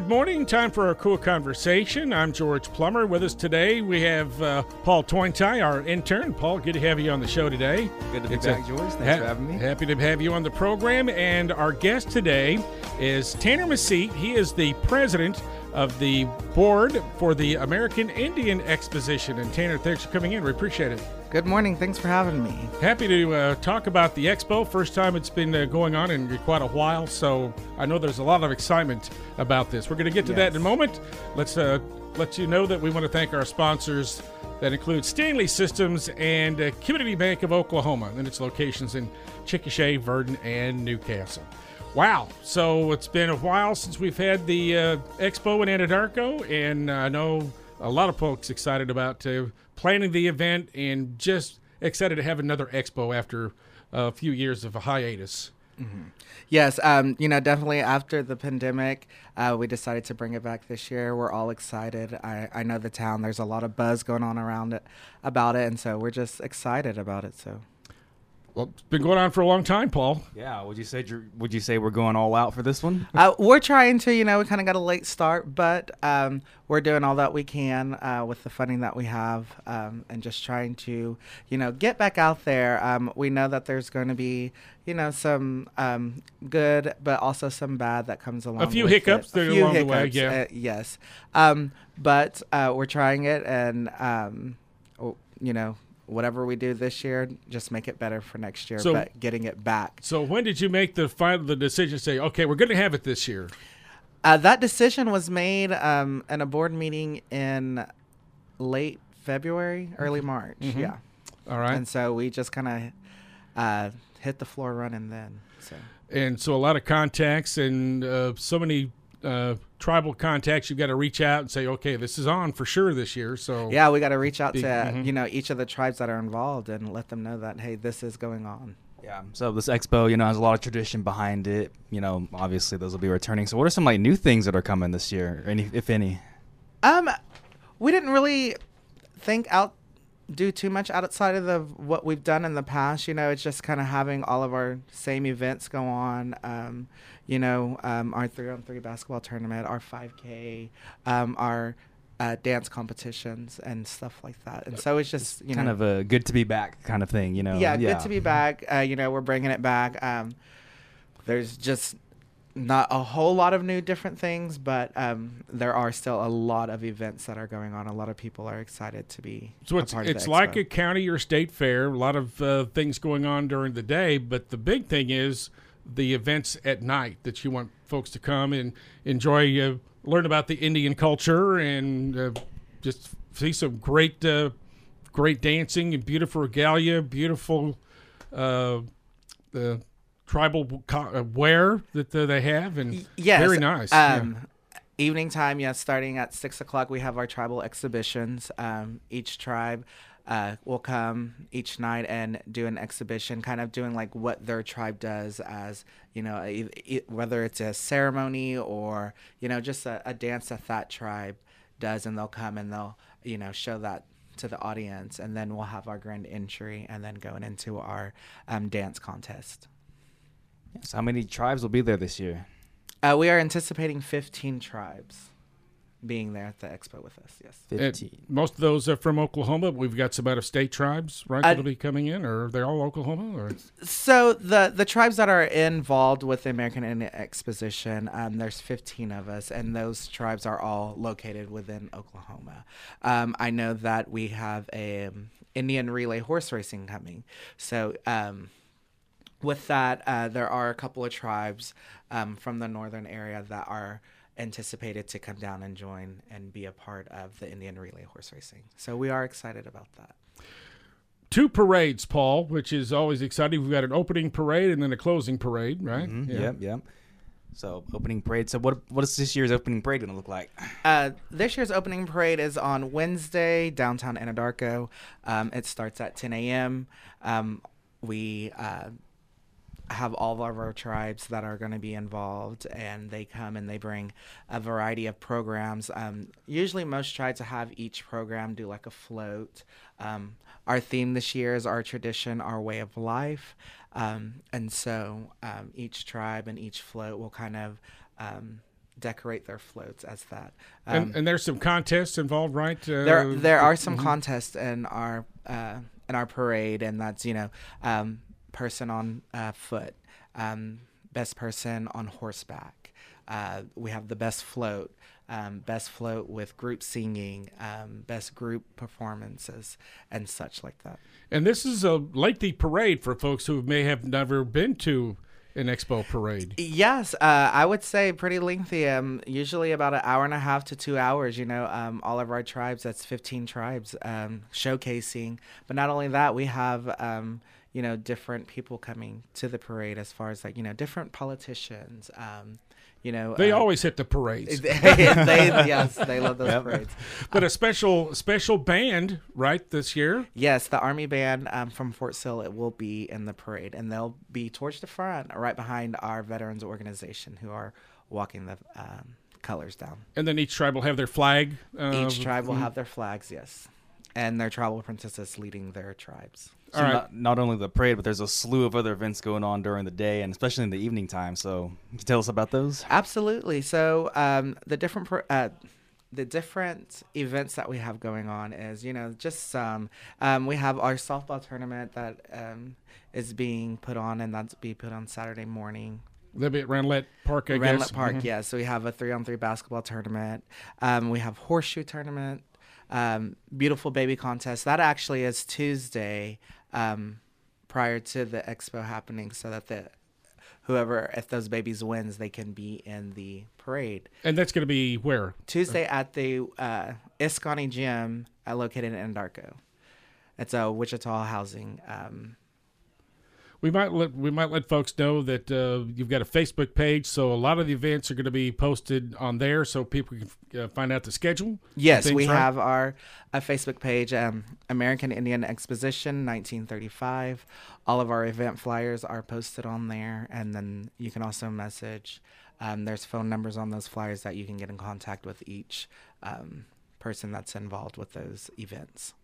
Good morning. Time for a KOOL Konversation. I'm George Plummer. With us today, we have uh, Paul Tointai, our intern. Paul, good to have you on the show today. Good to be It's back, a- George. Thanks ha- for having me. Happy to have you on the program. And our guest today is Tanner Mahseet. He is the president of the board for the American Indian Exposition. And Tanner, thanks for coming in. We appreciate it. Good morning. Thanks for having me. Happy to uh, talk about the expo. First time it's been uh, going on in quite a while, so I know there's a lot of excitement about this. We're going to get to that in a moment. Let's uh, let you know that we want to thank our sponsors. That include Stanley Systems and uh, Community Bank of Oklahoma and its locations in Chickasha, Verden, and Newcastle. Wow. So it's been a while since we've had the uh, expo in Anadarko, and I know a lot of folks excited about uh, planning the event and just excited to have another expo after a few years of a hiatus. Yes, um, you know, definitely after the pandemic, uh, we decided to bring it back this year. We're all excited. I, I know the town, there's a lot of buzz going on around it about it, and so we're just excited about it. So, Well, it's been going on for a long time, Paul. Yeah, would you say you're- would you say we're going all out for this one? uh, we're trying to, you know, we kind of got a late start, but um, we're doing all that we can uh, with the funding that we have um, and just trying to, you know, get back out there. Um, we know that there's going to be, you know, some um, good, but also some bad that comes along. A few with it. hiccups there along the way, yeah. uh, yes. Um, but uh, we're trying it, and um, you know, whatever we do this year, just make it better for next year. So- but getting it back. So when did you make the final the decision say, okay, we're going to have it this year? Uh, that decision was made um, in a board meeting in late February, early March. Mm-hmm. Yeah, All right. and so we just kind of uh, hit the floor running then. So. and so a lot of contacts and uh, so many uh, tribal contacts. You've got to reach out and say, okay, this is on for sure this year. So Yeah, we got to reach out Big- to mhm. you know each of the tribes that are involved and let them know that hey, this is going on. Yeah. So this expo, you know, has a lot of tradition behind it. You know, obviously those will be returning. So what are some like new things that are coming this year, any if any? Um, we didn't really think out do too much outside of the what we've done in the past. You know, it's just kind of having all of our same events go on. Um, you know, um, our three on three basketball tournament, our five k, um, our uh, dance competitions and stuff like that. And so it's just you kind know, of a good to be back kind of thing, you know. yeah, good to be back. Uh, you know, we're bringing it back. Um, there's just not a whole lot of new different things, but um, there are still a lot of events that are going on. A lot of people are excited to be. So it's it's like a county or state fair. A lot of uh, things going on during the day, but the big thing is the events at night that you want folks to come and enjoy, uh, learn about the Indian culture, and uh, just see some great, uh, great dancing and beautiful regalia, beautiful uh, the tribal uh, wear that uh, they have, and yes, very nice. yeah. Um, Evening time, yes, starting at six o'clock, we have our tribal exhibitions. Um, each tribe uh, will come each night and do an exhibition, kind of doing like what their tribe does as, you know, whether it's a ceremony or, you know, just a, a dance that that tribe does. And they'll come and they'll, you know, show that to the audience. And then we'll have our grand entry and then going into our um, dance contest. So how many tribes will be there this year? Uh, we are anticipating 15 tribes being there at the expo with us. Yes. And Fifteen. most of those are from Oklahoma. but We've got some out of state tribes, right? Uh, that'll be coming in, or are they all Oklahoma? Or So the the tribes that are involved with the American Indian Exposition, um, there's 15 of us, and those tribes are all located within Oklahoma. Um, I know that we have a um, Indian relay horse racing coming, so. Um, with that, uh, there are a couple of tribes um, from the northern area that are anticipated to come down and join and be a part of the Indian relay horse racing. So we are excited about that. two parades, Paul, which is always exciting. We've got an opening parade and then a closing parade, right? Mhm, Yeah. Yep, yep. So opening parade. So what what is this year's opening parade going to look like? Uh, this year's opening parade is on Wednesday, downtown Anadarko. Um, it starts at 10 a.m. Um, we uh, have all of our tribes that are going to be involved, and they come and they bring a variety of programs. Um, usually, most try to have each program do like a float. Um, our theme this year is our tradition, our way of life. Um, and so um, each tribe and each float will kind of um, decorate their floats as that. and, and there's some contests involved, right? Uh, there there are some contests in our uh, in our parade, and that's you know um, person on uh, foot, um, best person on horseback. Uh, we have the best float, um, best float with group singing, um, best group performances, and such like that. And this is a lengthy parade for folks who may have never been to an expo parade. Yes, uh, I would say pretty lengthy. Um, usually about an hour and a half to two hours. You know, um, all of our tribes. That's fifteen tribes um, showcasing. But not only that, we have um, you know different people coming to the parade as far as like you know different politicians. Um, you know, They uh, always hit the parades. they, yes, they love those parades. but a special special band, right, this year? Yes, the Army Band um, from Fort Sill it will be in the parade, and they'll be towards the front, right behind our veterans organization, who are walking the um, colors down. And then each tribe will have their flag. Uh, Each tribe will have their flags, yes, and their tribal princesses leading their tribes. So All right. not, not only the parade, but there's a slew of other events going on during the day and especially in the evening time. So, can you tell us about those? Absolutely. So um, the different pro- uh, the different events that we have going on is you know just some. Um, we have our softball tournament that um, is being put on, and that's be put on Saturday morning. They'll be at Randlett Park, I Randlett guess. Park, Mhm. yeah. So we have a three on three basketball tournament. Um, we have horseshoe tournament, um, beautiful baby contest. That actually is Tuesday um, prior to the expo happening, so that the whoever if those babies wins, they can be in the parade. And that's going to be where? Tuesday at the uh, Iscani Gym uh, located in Anadarko. It's a Wichita housing. Um, We might let we might let folks know that uh, you've got a Facebook page, so a lot of the events are going to be posted on there, so people can uh, find out the schedule. Yes, we right? have our uh, Facebook page, um, American Indian Exposition 1935. All of our event flyers are posted on there, and then you can also message. Um, there's phone numbers on those flyers that you can get in contact with each um, person that's involved with those events.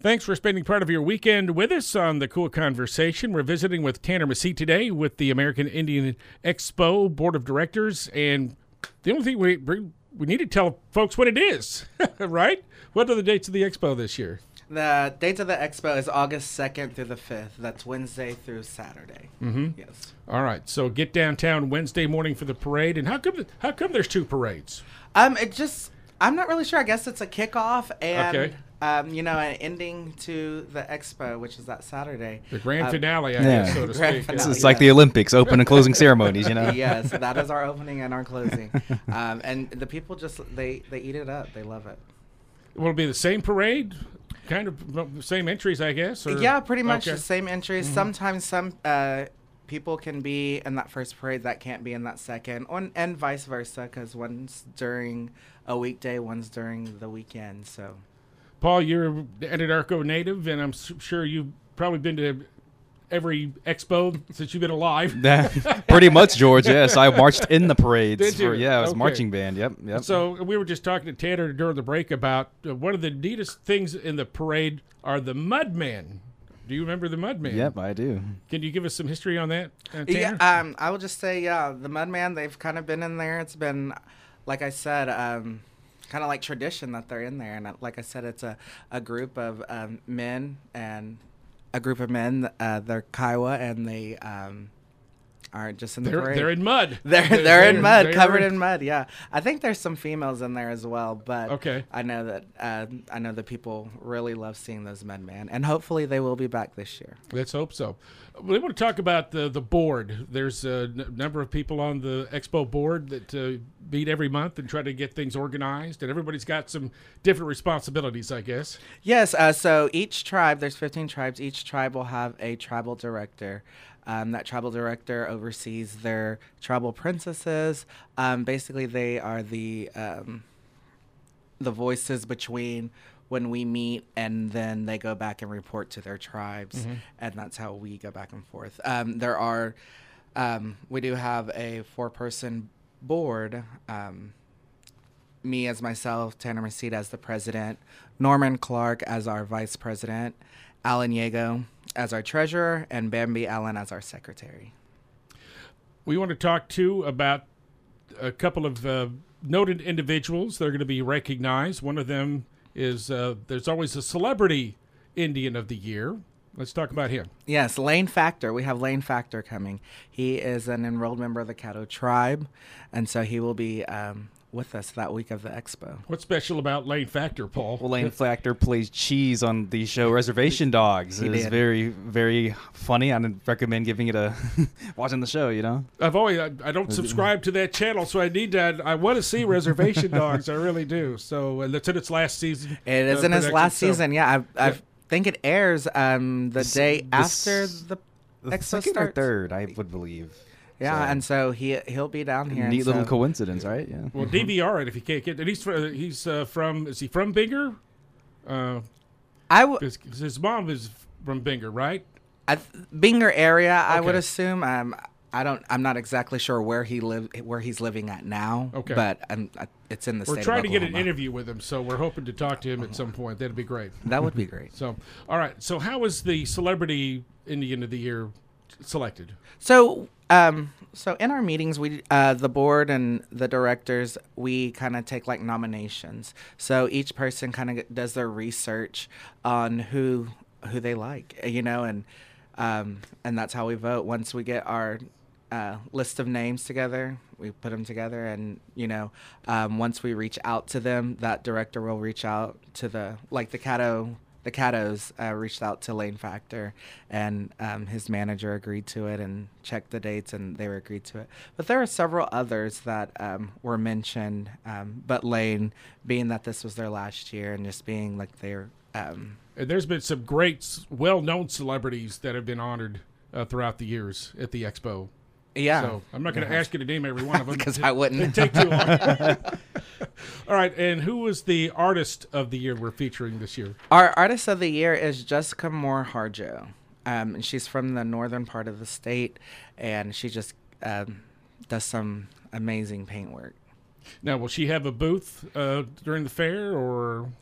Thanks for spending part of your weekend with us on the KOOL Konversation. We're visiting with Tanner Mahseet today with the American Indian Expo Board of Directors, and the only thing we we we need to tell folks what it is, right? What are the dates of the expo this year? The date of the expo is August 2nd through the 5th. That's Wednesday through Saturday. Mm-hmm. Yes. All right, so get downtown Wednesday morning for the parade, and how come how come there's two parades? Um, it just I'm not really sure. I guess it's a kickoff and Okay. Um, you know, an ending to the expo, which is that Saturday. The grand Uh, finale, I Yeah. guess, so to speak. finale. It's, No, it's like the Olympics, open and closing ceremonies, you know? yes, that is our opening and our closing. Um, and the people just they they eat it up. They love it. Will it be the same parade? Kind of well, same entries, I guess. Or? Yeah, pretty much Okay. the same entries. Sometimes some uh, people can be in that first parade that can't be in that second, on, and vice versa, because one's during a weekday, one's during the weekend. So Paul, you're an Anadarko native, and I'm sure you've probably been to every expo since you've been alive. Pretty much, George. Yes, I marched in the parades. Did you? For, yeah, I was Okay. marching band. Yep, yep. So we were just talking to Tanner during the break about uh, one of the neatest things in the parade are the Mudmen. Do you remember the Mudmen? yep, I do. Can you give us some history on that, uh, yeah, um, I will just say, yeah, the Mudman. They've kind of been in there. It's been, like I said, um, kind of like tradition that they're in there. And uh, like I said, it's a a group of um, men and a group of men. Uh, they're Kiowa, and they um, are just in the they're, parade. they're in mud. They're, they're, in mud, they're covered in mud. Yeah, I think there's some females in there as well. But Okay. I know that uh, I know that people really love seeing those men, man, and hopefully they will be back this year. Let's hope so. We want to talk about the the board. There's a n- number of people on the expo board that uh, meet every month and try to get things organized, and everybody's got some different responsibilities, I guess. Yes. Uh, so each tribe, there's 15 tribes. Each tribe will have a tribal director. Um, that tribal director oversees their tribal princesses. Um, basically, they are the um, the voices between when we meet and then they go back and report to their tribes. And that's how we go back and forth. Um, there are um, we do have a four person board. Um, me as myself tanner Mahseet as the president norman clark as our vice president alan Yago as our treasurer and bambi allen as our secretary We want to talk too about a couple of uh, noted individuals that are going to be recognized. One of them is uh, there's always a celebrity Indian of the year. Let's talk about him. Yes, Lane Factor. We have Lane Factor coming. He is an enrolled member of the Caddo tribe, and so he will be um, with us that week of the expo. What's special about Lane Factor, Paul? Well, Lane Factor plays cheese on the show Reservation Dogs. It is very, very funny. I would recommend giving it a watching the show. You know, I've always I, I don't subscribe to that channel, so I need to. I want to see Reservation Dogs. I really do. So uh, that's in its last season. It is uh, in his production, last so- season. Yeah, I, I Yeah. think it airs um, the This- day this- after the the expo second or third, I would believe. Yeah, So, and so he he'll be down here. neat little so- coincidence, right? Yeah. Well, DVR it if you can't get. And he's fr- he's uh, from. Is he from Binger? Uh, I w- 'cause- 'cause his mom is from Binger, right? I th- Binger area, I would assume. Um, I don't. I'm not exactly sure where he live, where he's living at now. Okay. but um, I- it's in the We're state. trying of to get an interview with him, so we're hoping to talk to him at some point. That'd be great. That would be great. So, all right. So, how was the celebrity Indian of the year selected? So, um, so in our meetings, we, uh, the board and the directors, we kind of take like nominations. So each person kind of does their research on who who they like, you know, and um, and that's how we vote. Once we get our uh, list of names together, we put them together, and you know, um, once we reach out to them, that director will reach out to the like the Caddo the Caddos uh, reached out to Lane Factor, and um, his manager agreed to it and checked the dates, and they were agreed to it. But there are several others that um, were mentioned, um, but Lane, being that this was their last year, and just being like they're. Um, And there's been some great, well-known celebrities that have been honored uh, throughout the years at the expo. Yeah, So I'm not going to ask you to name every one of them because I wouldn't. It'd take too long. All right, and who was the artist of the year we're featuring this year? Our artist of the year is Jessica Moore Harjo. Um, and she's from the northern part of the state, and she just um, does some amazing paint work. Now, will she have a booth uh, during the fair, or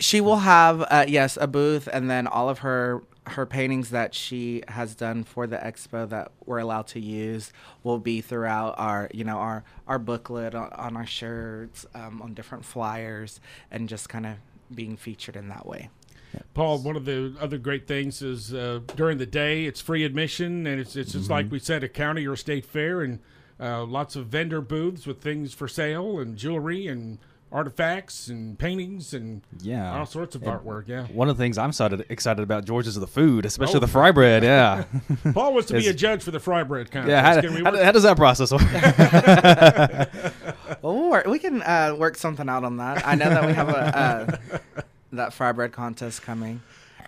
She will have uh, yes a booth, and then all of her her paintings that she has done for the expo that we're allowed to use will be throughout our you know our our booklet on, on our shirts, um, on different flyers, and just kind of being featured in that way. Paul? One of the other great things is uh, during the day it's free admission, and it's it's just Mm-hmm. like we said, a county or state fair, and uh, lots of vendor booths with things for sale and jewelry and artifacts and paintings and Yeah. all sorts of And artwork. Yeah, One of the things I'm excited, excited about, George, is the food, especially Oh. the fry bread. Yeah. Paul wants to be a judge for the fry bread contest. yeah. How, how, how does that process work? Well, we'll we can uh, work something out on that. I know that we have a uh, that fry bread contest coming,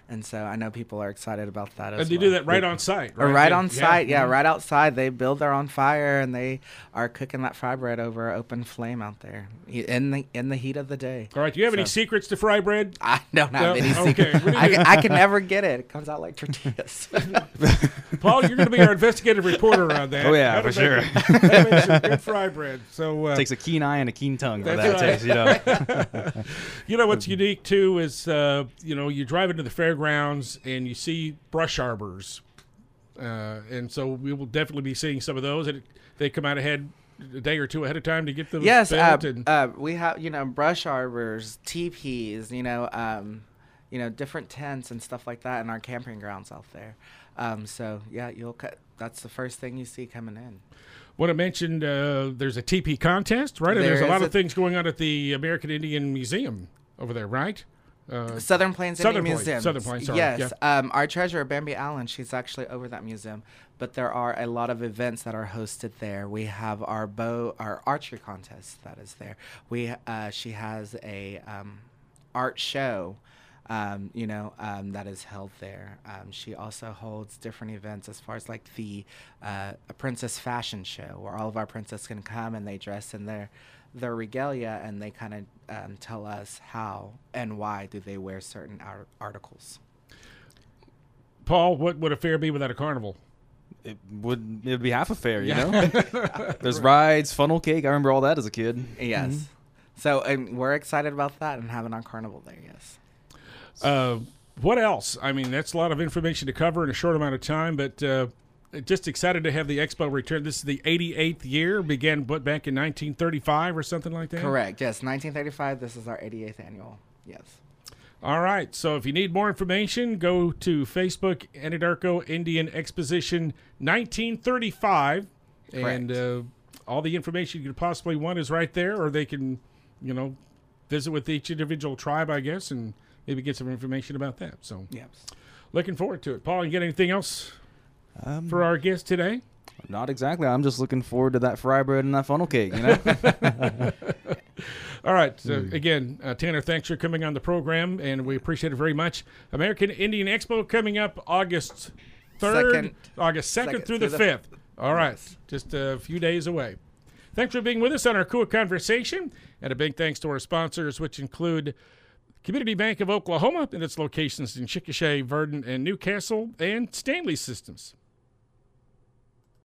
and so I know people are excited about that. As and you well. do that right on site, Or right? right Yeah, on site, yeah, mhm. right outside. They build their own fire and they are cooking that fry bread over an open flame out there in the in the heat of the day. All right. Do you have any secrets to fry bread? I don't No? have any Okay, secret. we need I, can- I can never get it. It comes out like tortillas. Paul, you're going to be our investigative reporter on that. Oh, yeah, How to for make- sure. how to good fry bread. So uh, takes a keen eye and a keen tongue for that right. taste, you know. You know what's unique too is uh, you know you drive into the fairgrounds and you see brush arbors, uh, and so we will definitely be seeing some of those. And they come out ahead a day or two ahead of time to get them yes, uh, and, uh, we have you know brush arbors, teepees, you know, um, you know different tents and stuff like that in our camping grounds out there. Um, so yeah, you'll cut. That's the first thing you see coming in. what I mentioned, uh, there's a teepee contest, right? And there's a lot is of things going on at the American Indian Museum over there, right? Uh, Southern Plains Southern Indian Plains, Museum. Southern Plains, sorry, Yes. Um, our treasurer, Bambi Allen, she's actually over that museum. But there are a lot of events that are hosted there. We have our bow, our archery contest that is there. We uh, she has a um, art show. Um, you know, um, that is held there. Um, she also holds different events as far as like the uh, a princess fashion show where all of our princesses can come and they dress in their their regalia and they kind of um, tell us how and why do they wear certain ar- articles. Paul, what would a fair be without a carnival? it would it would be half a fair, you know. There's rides, funnel cake. I remember all that as a kid. Yes. So and we're excited about that and having our carnival there. Yes. Uh, what else? I mean, that's a lot of information to cover in a short amount of time. But uh, just excited to have the expo return. This is the 88th year. Began but back in 1935 or something like that. Correct. Yes, 1935. This is our 88th annual. Yes. All right. So if you need more information, go to Facebook Anadarko Indian Exposition 1935, and uh, all the information you could possibly want is right there. Or they can, you know, visit with each individual tribe, I guess, and maybe get some information about that. So Yes. looking forward to it. Paul, you get anything else Um, for our guest today? Not exactly. I'm just looking forward to that fry bread and that funnel cake. You know. All right. So again, uh, Tanner, thanks for coming on the program, and we appreciate it very much. American Indian Expo coming up August third, August second, Second through the through the- fifth. All right, Yes. just a few days away. Thanks for being with us on our KOOL Konversation, and a big thanks to our sponsors, which include Community Bank of Oklahoma and its locations in Chickasha, Verden, and Newcastle, and Stanley Systems.